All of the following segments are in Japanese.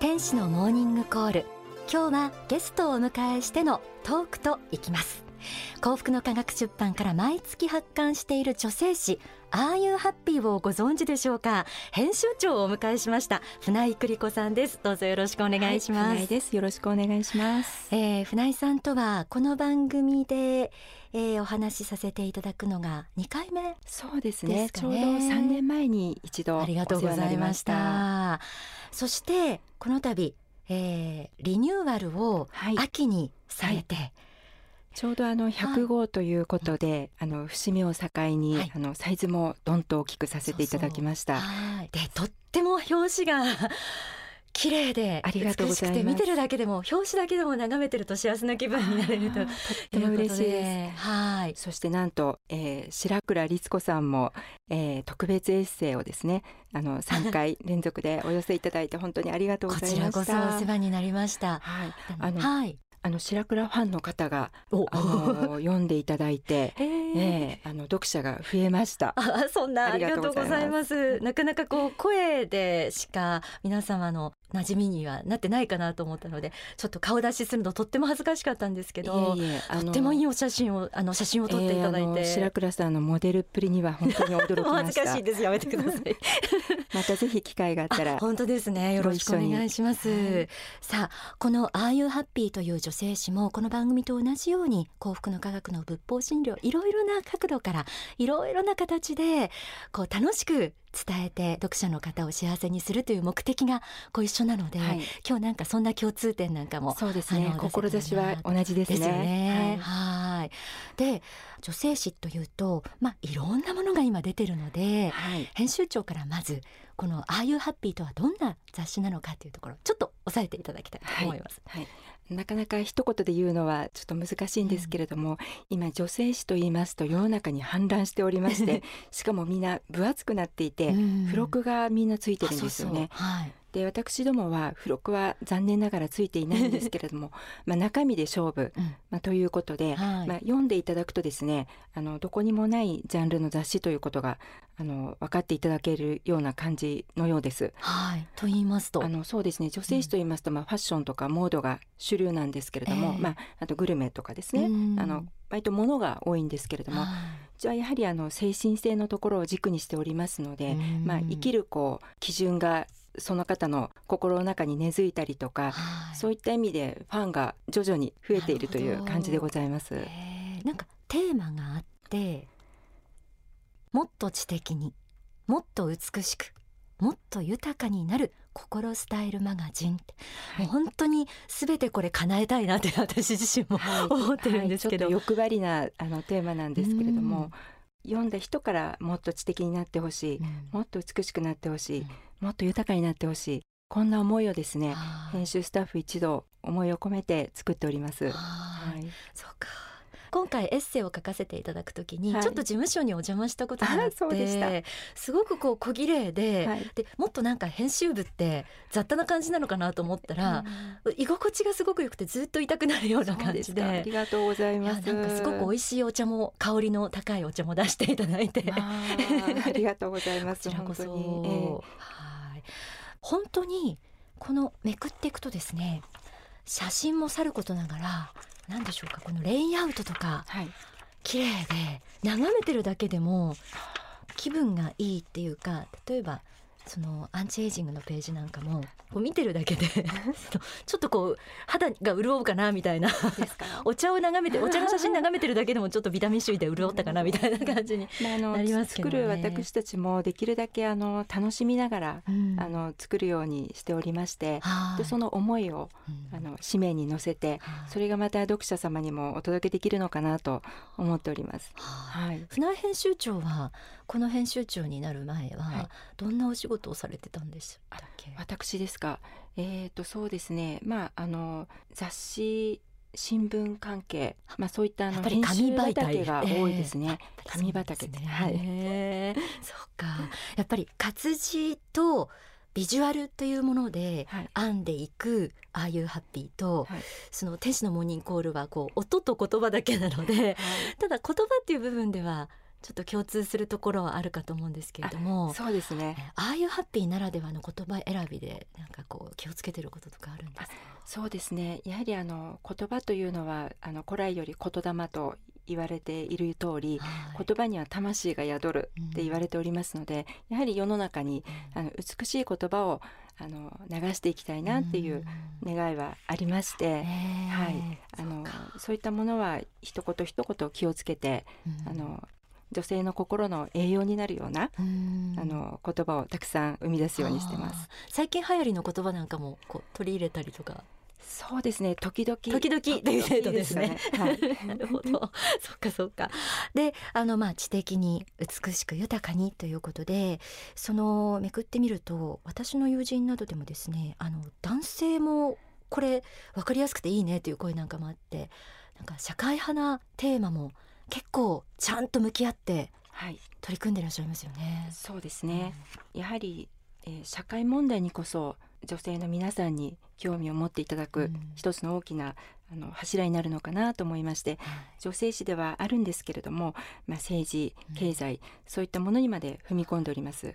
天使のモーニングコール。今日はゲストをお迎えしてのトークといきます。幸福の科学出版から毎月発刊している女性誌ああいうハッピーをご存知でしょうか？編集長をお迎えしました。船井栗子さんです。どうぞよろしくお願いします、はい、船井です。よろしくお願いします、えー、船井さんとはこの番組で、えー、お話しさせていただくのが2回目、そうですね。ちょうど3年前に一度ありがとうございましたそしてこの度、えー、リニューアルを秋にされて、はい。はいちょうどあの100号ということで、はい、あの節目を境に、はい、あのサイズもどんと大きくさせていただきました。そうそう。でとっても表紙が綺麗でありがとうございます。見てるだけでも表紙だけでも眺めてると幸せな気分になれるととっても嬉しいです。はい。そしてなんと、えー、白倉律子さんも、えー、特別エッセイをですねあの3回連続でお寄せいただいて本当にありがとうございました。こちらこそお世話になりました。はい。あの、はい。あの白倉ファンの方があの 読んでいただいて、えー、あの読者が増えました。あそんなありがとうございます。なかなかこう声でしか皆様の馴染みにはなってないかなと思ったのでちょっと顔出しするのとっても恥ずかしかったんですけどとってもいいお写真をあの写真を撮っていただいて、えー、白倉さんのモデルっぷりには本当に驚きました。恥ずかしいですやめてくださいまたぜひ機会があったら本当ですね。よろしくお願いします、はい、さあこのああいうハッピーという女性誌もこの番組と同じように幸福の科学の仏法真理をいろいろな角度からいろいろな形でこう楽しく伝えて読者の方を幸せにするという目的がご一緒なので、はい、今日なんかそんな共通点なんかもそうですね。志は同じですね。ですね。はい。で女性誌というと、まあ、いろんなものが今出てるので、はい、編集長からまずこの「ああいうハッピー」とはどんな雑誌なのかというところちょっと押さえていただきたいと思います。はい、はいなかなか一言で言うのはちょっと難しいんですけれども、うん、今女性誌と言いますと世の中に氾濫しておりまして しかもみんな分厚くなっていて、付録がみんなついてるんですよね。はいで私どもは付録は残念ながらついていないんですけれども まあ中身で勝負、うん、まあ、ということで、はい、まあ、読んでいただくとですねあのどこにもないジャンルの雑誌ということがあの分かっていただけるような感じのようです。はい、と言いますと。あのそうですね。女性誌と言いますと、うん、まあ、ファッションとかモードが主流なんですけれども、えー、まあ、あとグルメとかですね、あの割と物が多いんですけれども、じゃあやはりあの精神性のところを軸にしておりますので、まあ、生きるこう基準がその方の心の中に根付いたりとか、はい、そういった意味でファンが徐々に増えているという感じでございます。なんかテーマがあってもっと知的にもっと美しくもっと豊かになる心スタイルマガジンって、はい、本当にすべてこれ叶えたいなって私自身も、はい、思ってるんですけど、はい、欲張りなあのテーマなんですけれども読んだ人からもっと知的になってほしい、うん、もっと美しくなってほしい、うんもっと豊かになってほしい。こんな思いをですね編集スタッフ一同思いを込めて作っております。はい、そうか。今回エッセイを書かせていただくときに、ちょっと事務所にお邪魔したことがあってすごくこう小綺麗ではい、でもっとなんか編集部って雑多な感じなのかなと思ったら、うん、居心地がすごく良くてずっといたくなるような感じで。ありがとうございます。なんかすごく美味しいお茶も香りの高いお茶も出していただいて。ありがとうございます こちらこそ、えー、はい本当にこのめくっていくとですね写真もさることながら何でしょうかこのレイアウトとか、はい、綺麗で眺めてるだけでも気分がいいっていうか例えばそのアンチエイジングのページなんかもこう見てるだけで ちょっとこう肌が潤うかなみたいな。お茶を眺めてお茶の写真眺めてるだけでもちょっとビタミン C で潤ったかなみたいな感じに なりますけど、ね、作る私たちもできるだけあの楽しみながら、うん、あの作るようにしておりまして、でその思いを、うん、あの紙面に載せて、それがまた読者様にもお届けできるのかなと思っております。はい、船井編集長はこの編集長になる前は、どんなお仕事をされてたんでしたっけ？私ですか。えっ、ー、とそうですね。まああの雑誌新聞関係、まあそういったあの編集畑が多いですね。えー、紙畑ね。はい。そうか。やっぱり活字とビジュアルというもので編んでいく、ああいうハッピーと、はい、その天使のモーニングコールはこう音と言葉だけなので、はい、ただ言葉っていう部分ではちょっと共通するところはあるかと思うんですけれどもそうですね。ああいうハッピーならではの言葉選びでなんかこう気をつけてることとかあるんですか？そうですね。やはりあの言葉というのはあの古来より言霊と言われている通り、はい、言葉には魂が宿るって言われておりますので、うん、やはり世の中に、あの美しい言葉をあの流していきたいなっていう願いはありまして、はい、あのそういったものは一言一言気をつけて、あの女性の心の栄養になるようなあの言葉をたくさん生み出すようにしてます。最近流行りの言葉なんかもこう取り入れたりとか。そうですね。時々。時々。という程度ですね。はい、なるほど。そっかそっか。であのまあ知的に美しく豊かにということでそのめくってみると私の友人などでもですねあの男性もこれ分かりやすくていいねという声なんかもあってなんか社会派なテーマも結構ちゃんと向き合って取り組んでいらっしゃいますよね。そうですね、うん、やはり、えー、社会問題にこそ女性の皆さんに興味を持っていただく一つの大きなあの柱になるのかなと思いまして、女性誌ではあるんですけれども、まあ、政治経済、うん、そういったものにまで踏み込んでおります。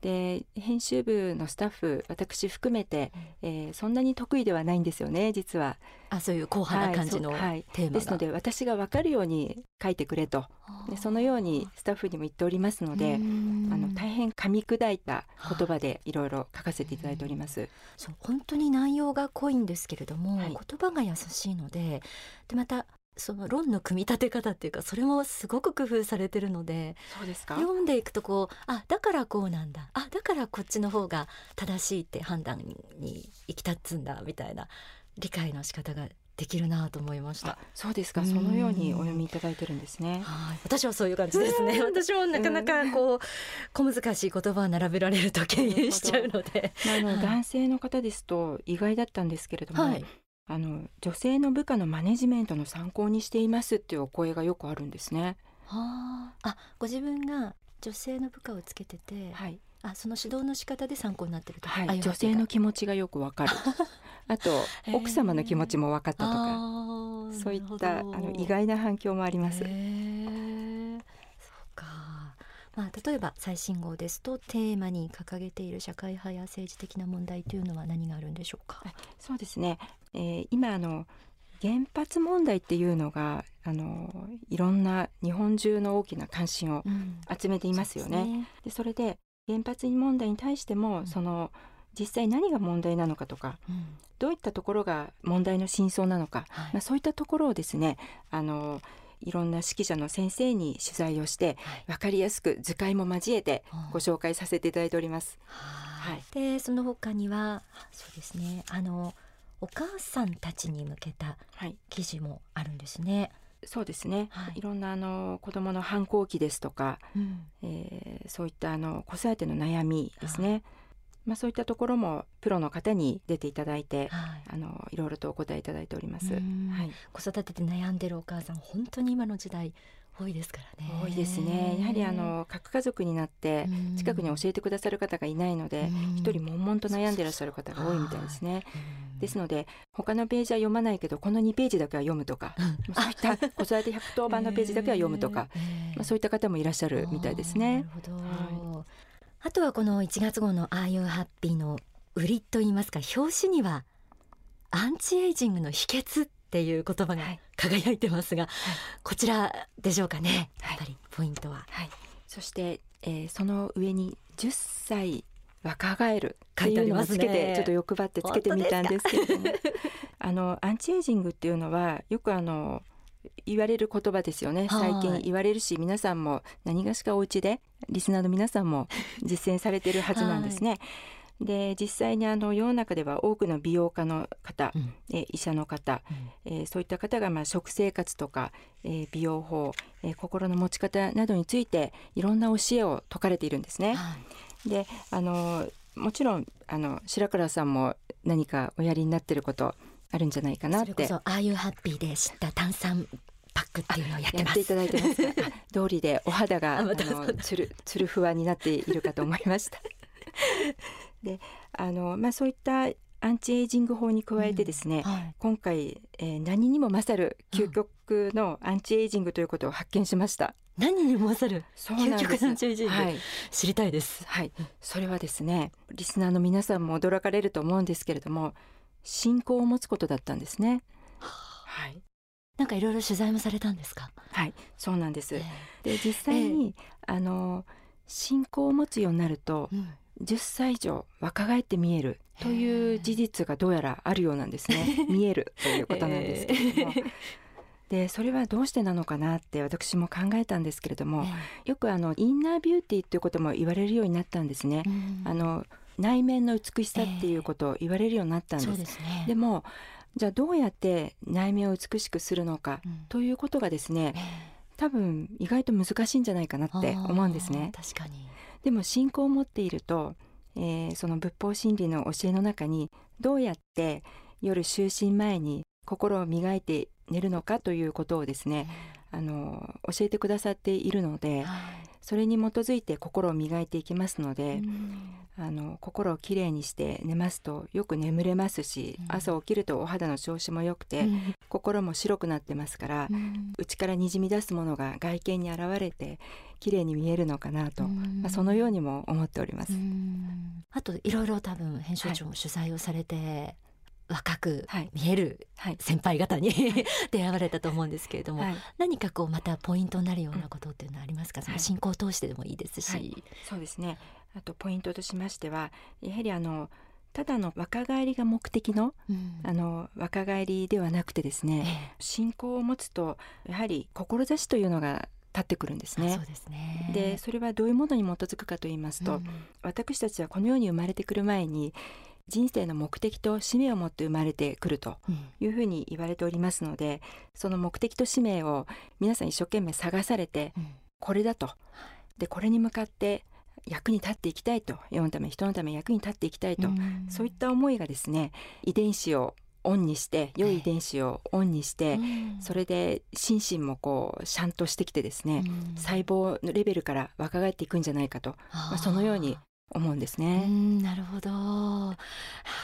で編集部のスタッフ私含めて、えー、そんなに得意ではないんですよね実は。あそういう硬派な感じの、はい。はい、テーマですので私が分かるように書いてくれと。でそのようにスタッフにも言っておりますのであの大変噛み砕いた言葉でいろいろ書かせていただいております。そう本当に内容が濃いんですけれども、はい、言葉が優しいのででまたその論の組み立て方っていうかそれもすごく工夫されてるのでそうですか？読んでいくとこうあだからこうなんだ。あだからこっちの方が正しいって判断に行き立つんだみたいな理解の仕方ができるなと思いました。そうですか。そのようにお読みいただいてるんですね。はい。私はそういう感じですね。私もなかなかこう小難しい言葉を並べられると敬遠しちゃうので。あの、男性の方ですと意外だったんですけれども、はい、あの女性の部下のマネジメントの参考にしていますっていうお声がよくあるんですね。はあ。ご自分が女性の部下をつけてて、はい、あその指導の仕方で参考になってると、はい、女性の気持ちがよくわかるあと奥様の気持ちも分かったとかそういったあの意外な反響もあります。そうか。まあ、例えば最新号ですとテーマに掲げている社会派や政治的な問題というのは何があるんでしょうか？そうですね、えー、今あの原発問題っていうのがあのいろんな日本中の大きな関心を集めていますよね。うん、で、ね、それで原発問題に対しても、うん、その実際何が問題なのかとか、うん、どういったところが問題の真相なのか、はい、まあ、そういったところをですねあのいろんな指揮者の先生に取材をして、はい、分かりやすく図解も交えてご紹介させていただいております。はい、でその他にはそうですねあのお母さんたちに向けた記事もあるんですね。はいそうですね、はい、いろんなあの子どもの反抗期ですとか、うん、えー、そういったあの子育ての悩みですね、まあ、そういったところもプロの方に出ていただいて、はい、あのいろいろとお答えいただいております。はい、子育てで悩んでるお母さん本当に今の時代多いですからね。多いですね。やはりあの核家族になって近くに教えてくださる方がいないので、一人悶々と悩んでいらっしゃる方が多いみたいですね。ですので他のページは読まないけどこの2ページだけは読むとか、そういった子育て110番のページだけは読むとか、まあそういった方もいらっしゃるみたいですね。なるほど。はいあとはこの1月号の「ああいうハッピー」の売りといいますか表紙にはアンチエイジングの秘訣っていう言葉が輝いてますが、はい、こちらでしょうかね、やっぱりポイントは。はい、そして、えー、その上に10歳若返るっていうのもつけて、ね、ちょっと欲張ってつけてみたんですけれども。あのアンチエイジングっていうのはよくあの言われる言葉ですよね。最近言われるし皆さんも何がしかお家でリスナーの皆さんも 実践されてるはずなんですね。はい。で実際にあの世の中では多くの美容家の方、うん、え医者の方、うん、えー、そういった方がまあ食生活とか、えー、美容法、えー、心の持ち方などについていろんな教えを説かれているんですね。はい、であのもちろんあの白倉さんも何かおやりになってることあるんじゃないかなって。ああいうハッピーで知った炭酸パックっていうのをやってます。いただいてます。通りでお肌が あのつるつるふわになっているかと思いました。で、あのまあそういったアンチエイジング法に加えてですね、うんはい、今回、えー、何にも勝る究極のアンチエイジングということを発見しました。何にも勝る究極のチェジング、はい、知りたいです。はい。それはですねリスナーの皆さんも驚かれると思うんですけれども信仰を持つことだったんですね。はい。なんかいろいろ取材もされたんですか？はいそうなんです、えー、で実際に、えー、あの信仰を持つようになると、うん、10歳以上若返って見えるという事実がどうやらあるようなんですね。見えるということなんですけれども、えーでそれはどうしてなのかなって私も考えたんですけれども、よくあのインナービューティーっていうことも言われるようになったんですね。あの内面の美しさっていうことを言われるようになったんです。えー、ですね、でもじゃあどうやって内面を美しくするのかということがですね、多分意外と難しいんじゃないかなって思うんですね。確かに。でも信仰を持っていると、えー、その仏法真理の教えの中にどうやって夜就寝前に心を磨いて寝るのかということをですね、あの教えてくださっているので、はい、それに基づいて心を磨いていきますので、あの心をきれいにして寝ますとよく眠れますし、朝起きるとお肌の調子も良くて、心も白くなってますから、内からにじみ出すものが外見に現れて綺麗に見えるのかなと、まあ、そのようにも思っております。あといろいろ多分編集長も取材をされて、若く見える先輩方に、はい、出会われたと思うんですけれども、はい、何かこうまたポイントになるようなことっていうのはありますか、その進行を通してでもいいですし、そうですね。あとポイントとしましてはやはりあのただの若返りが目的のうん、あの若返りではなくてですね、ええ、信仰を持つとやはり志というのが立ってくるんですね。そうですね。でそれはどういうものに基づくかと言いますと、うん、私たちはこの世に生まれてくる前に人生の目的と使命を持って生まれてくるというふうに言われておりますので、その目的と使命を皆さん一生懸命探されて、これだと。でこれに向かって役に立っていきたいと。世のため人のため役に立っていきたいと、そういった思いがですね遺伝子をオンにして良い遺伝子をオンにして、それで心身もこうシャンとしてきてですね、細胞のレベルから若返っていくん。じゃないかと、まあ、そのように思うんですね。なるほど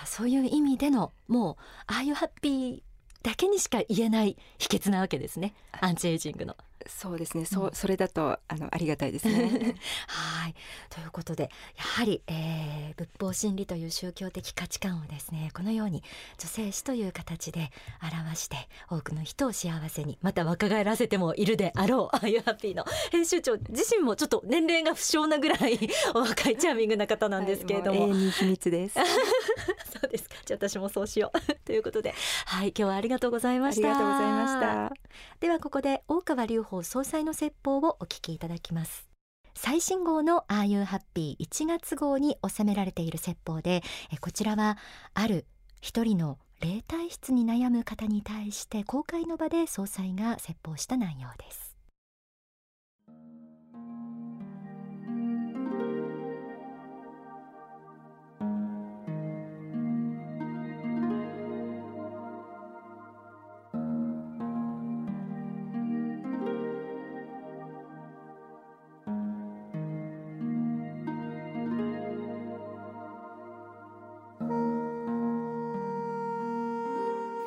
そういう意味でのもうああいうハッピーだけにしか言えない秘訣なわけですねアンチエイジングの。そうですね、そう、それだとあのありがたいですね。はい。ということでやはり、えー、仏法真理という宗教的価値観をですねこのように女性史という形で表して多くの人を幸せにまた若返らせてもいるであろうああいうハッピーの編集長自身もちょっと年齢が不詳なぐらい お若いチャーミングな方なんですけれども。はい、も秘密です。そうですか。じゃあ私もそうしよう。ということではい今日はありがとうございました。ありがとうございました。ではここで大川隆法総裁の説法をお聞きいただきます。最新号のああいうハッピー1月号に収められている説法でこちらはある一人の霊体質に悩む方に対して公開の場で総裁が説法した内容です。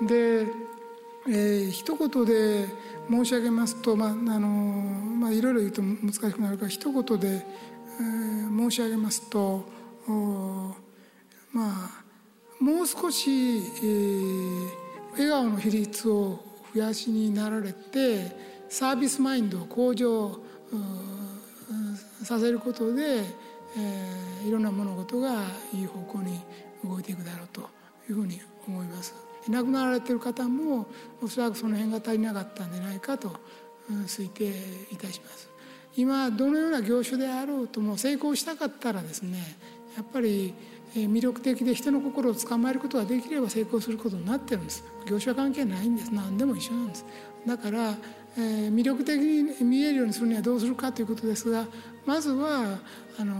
で、えー、一言で申し上げますと、まああのまあ、いろいろ言うと難しくなるから一言で、えー、申し上げますとまあもう少し、えー、笑顔の比率を増やしになられてサービスマインドを向上させることで、えー、いろんな物事がいい方向に動いていくだろうというふうに思います。亡くなられてる方もおそらくその辺が足りなかったんじゃないかと推定いたします。今どのような業種であろうとも成功したかったらですねやっぱり魅力的で人の心を捕まえることができれば成功することになってるんです。業種は関係ないんです。何でも一緒なんです。だから、えー、魅力的に見えるようにするにはどうするかということですがまずはあの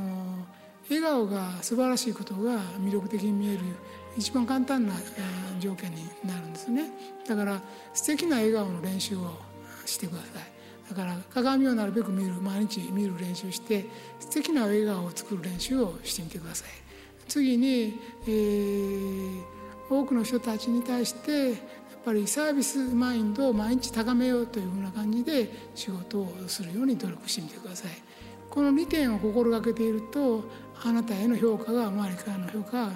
笑顔が素晴らしいことが魅力的に見える一番簡単な条件になるんですね。だから素敵な笑顔の練習をしてください。だから鏡をなるべく見る毎日見る練習して素敵な笑顔を作る練習をしてみてください。次に、えー、多くの人たちに対してやっぱりサービスマインドを毎日高めようというふうな感じで仕事をするように努力してみてください。この2点を心がけているとあなたへの評価が周りからの評価が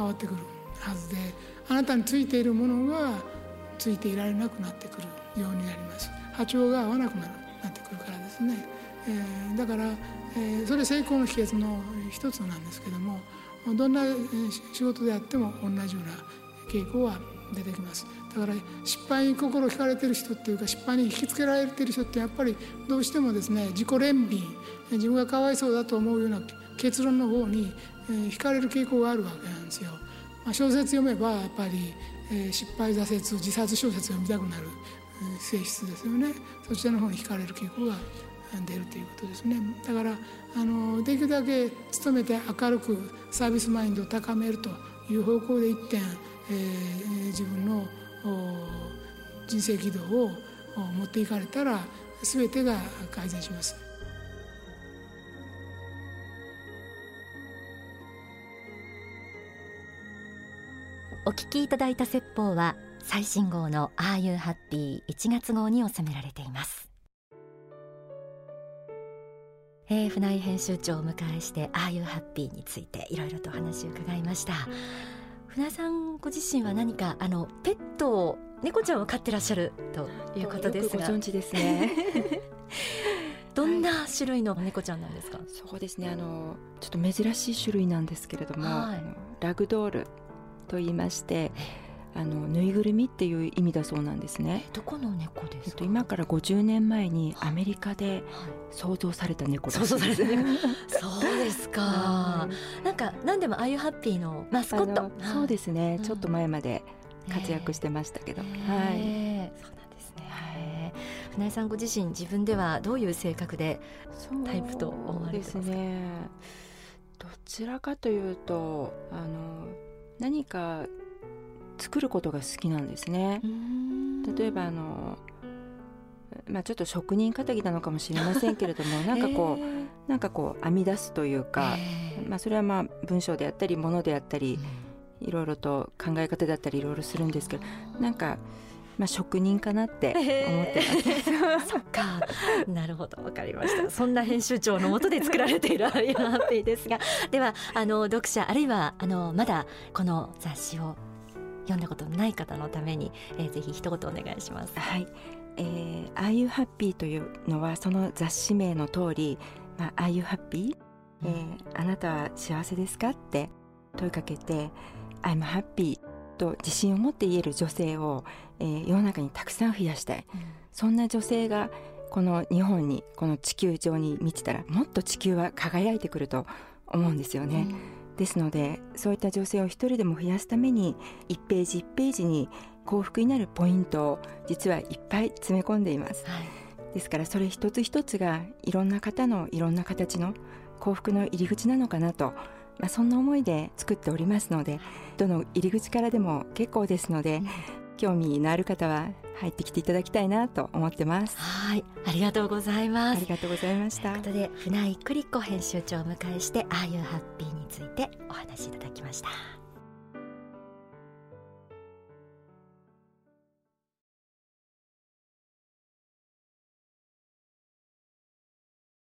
変わってくるはずであなたについているものがついていられなくなってくるようになります。波長が合わなくなるなってくるからですね、えー、だから、えー、それ成功の秘訣の一つなんですけどもどんな仕事であっても同じような傾向は出てきます。だから失敗に心惹かれてる人っていうか失敗に引きつけられてる人ってやっぱりどうしてもですね自己憐憫自分がかわいそうだと思うような結論の方に惹かれる傾向があるわけなんですよ。まあ、小説読めばやっぱりえ失敗挫折自殺小説を読みたくなる性質ですよねそちらの方に惹かれる傾向が出るということですねだからあのできるだけ努めて明るくサービスマインドを高めるという方向で一点、えー、自分の人生軌道を持っていかれたら全てが改善します。お聞きいただいた説法は最新号の Are You Happy 1月号に収められています。えー、船井編集長をお迎えして「Are You Happy」についていろいろとお話を伺いました。船井さんご自身は何かあのペットを猫ちゃんを飼ってらっしゃるということですが。ご存知ですね。どんな種類の猫ちゃんなんですか、はい、そうですね。あのちょっと珍しい種類なんですけれども、はい、ラグドールと言いましてあのぬいぐるみっていう意味だそうなんですね。どこの猫ですか？今から50年前にアメリカで創造された猫。そうですか。なんか何でもああいうハッピーのマスコット。そうですね、ちょっと前まで活躍してましたけど。はい。そうなんですね。はい。船井さんご自身自分ではどういう性格でタイプと思われてますか？ね。どちらかというとあの何か作ることが好きなんですね。例えばあのまあ、ちょっと職人かたぎなのかもしれませんけれども なんかこうなんかこう編み出すというか、まあ、それはまあ文章であったりものであったり、いろいろと考え方だったりいろいろするんですけどなんかまあ、職人かなって思ってます。そっか、なるほど、わかりました。そんな編集長のもとで作られているアイハッピーですが、ではあの読者あるいはあのまだこの雑誌を読んだことのない方のために、えー、ぜひ一言お願いします。はい。えー、Are You Happy というのはその雑誌名の通り、まあ、Are You Happy、えー、あなたは幸せですか？って問いかけて I'm happy と自信を持って言える女性を、えー、世の中にたくさん増やしたい、うん、そんな女性がこの日本にこの地球上に満ちたらもっと地球は輝いてくると思うんですよね。うん。ですのでそういった女性を一人でも増やすために1ページ1ページに幸福になるポイントを実はいっぱい詰め込んでいます、はい、ですからそれ一つ一つがいろんな方のいろんな形の幸福の入り口なのかなと、まあ、そんな思いで作っておりますのでどの入り口からでも結構ですので、うん、興味のある方は入ってきていただきたいなと思ってます。はい。ありがとうございます。ありがとうございました。ということで船井久里子編集長を迎えしてああいうハッピーについてお話しいただきました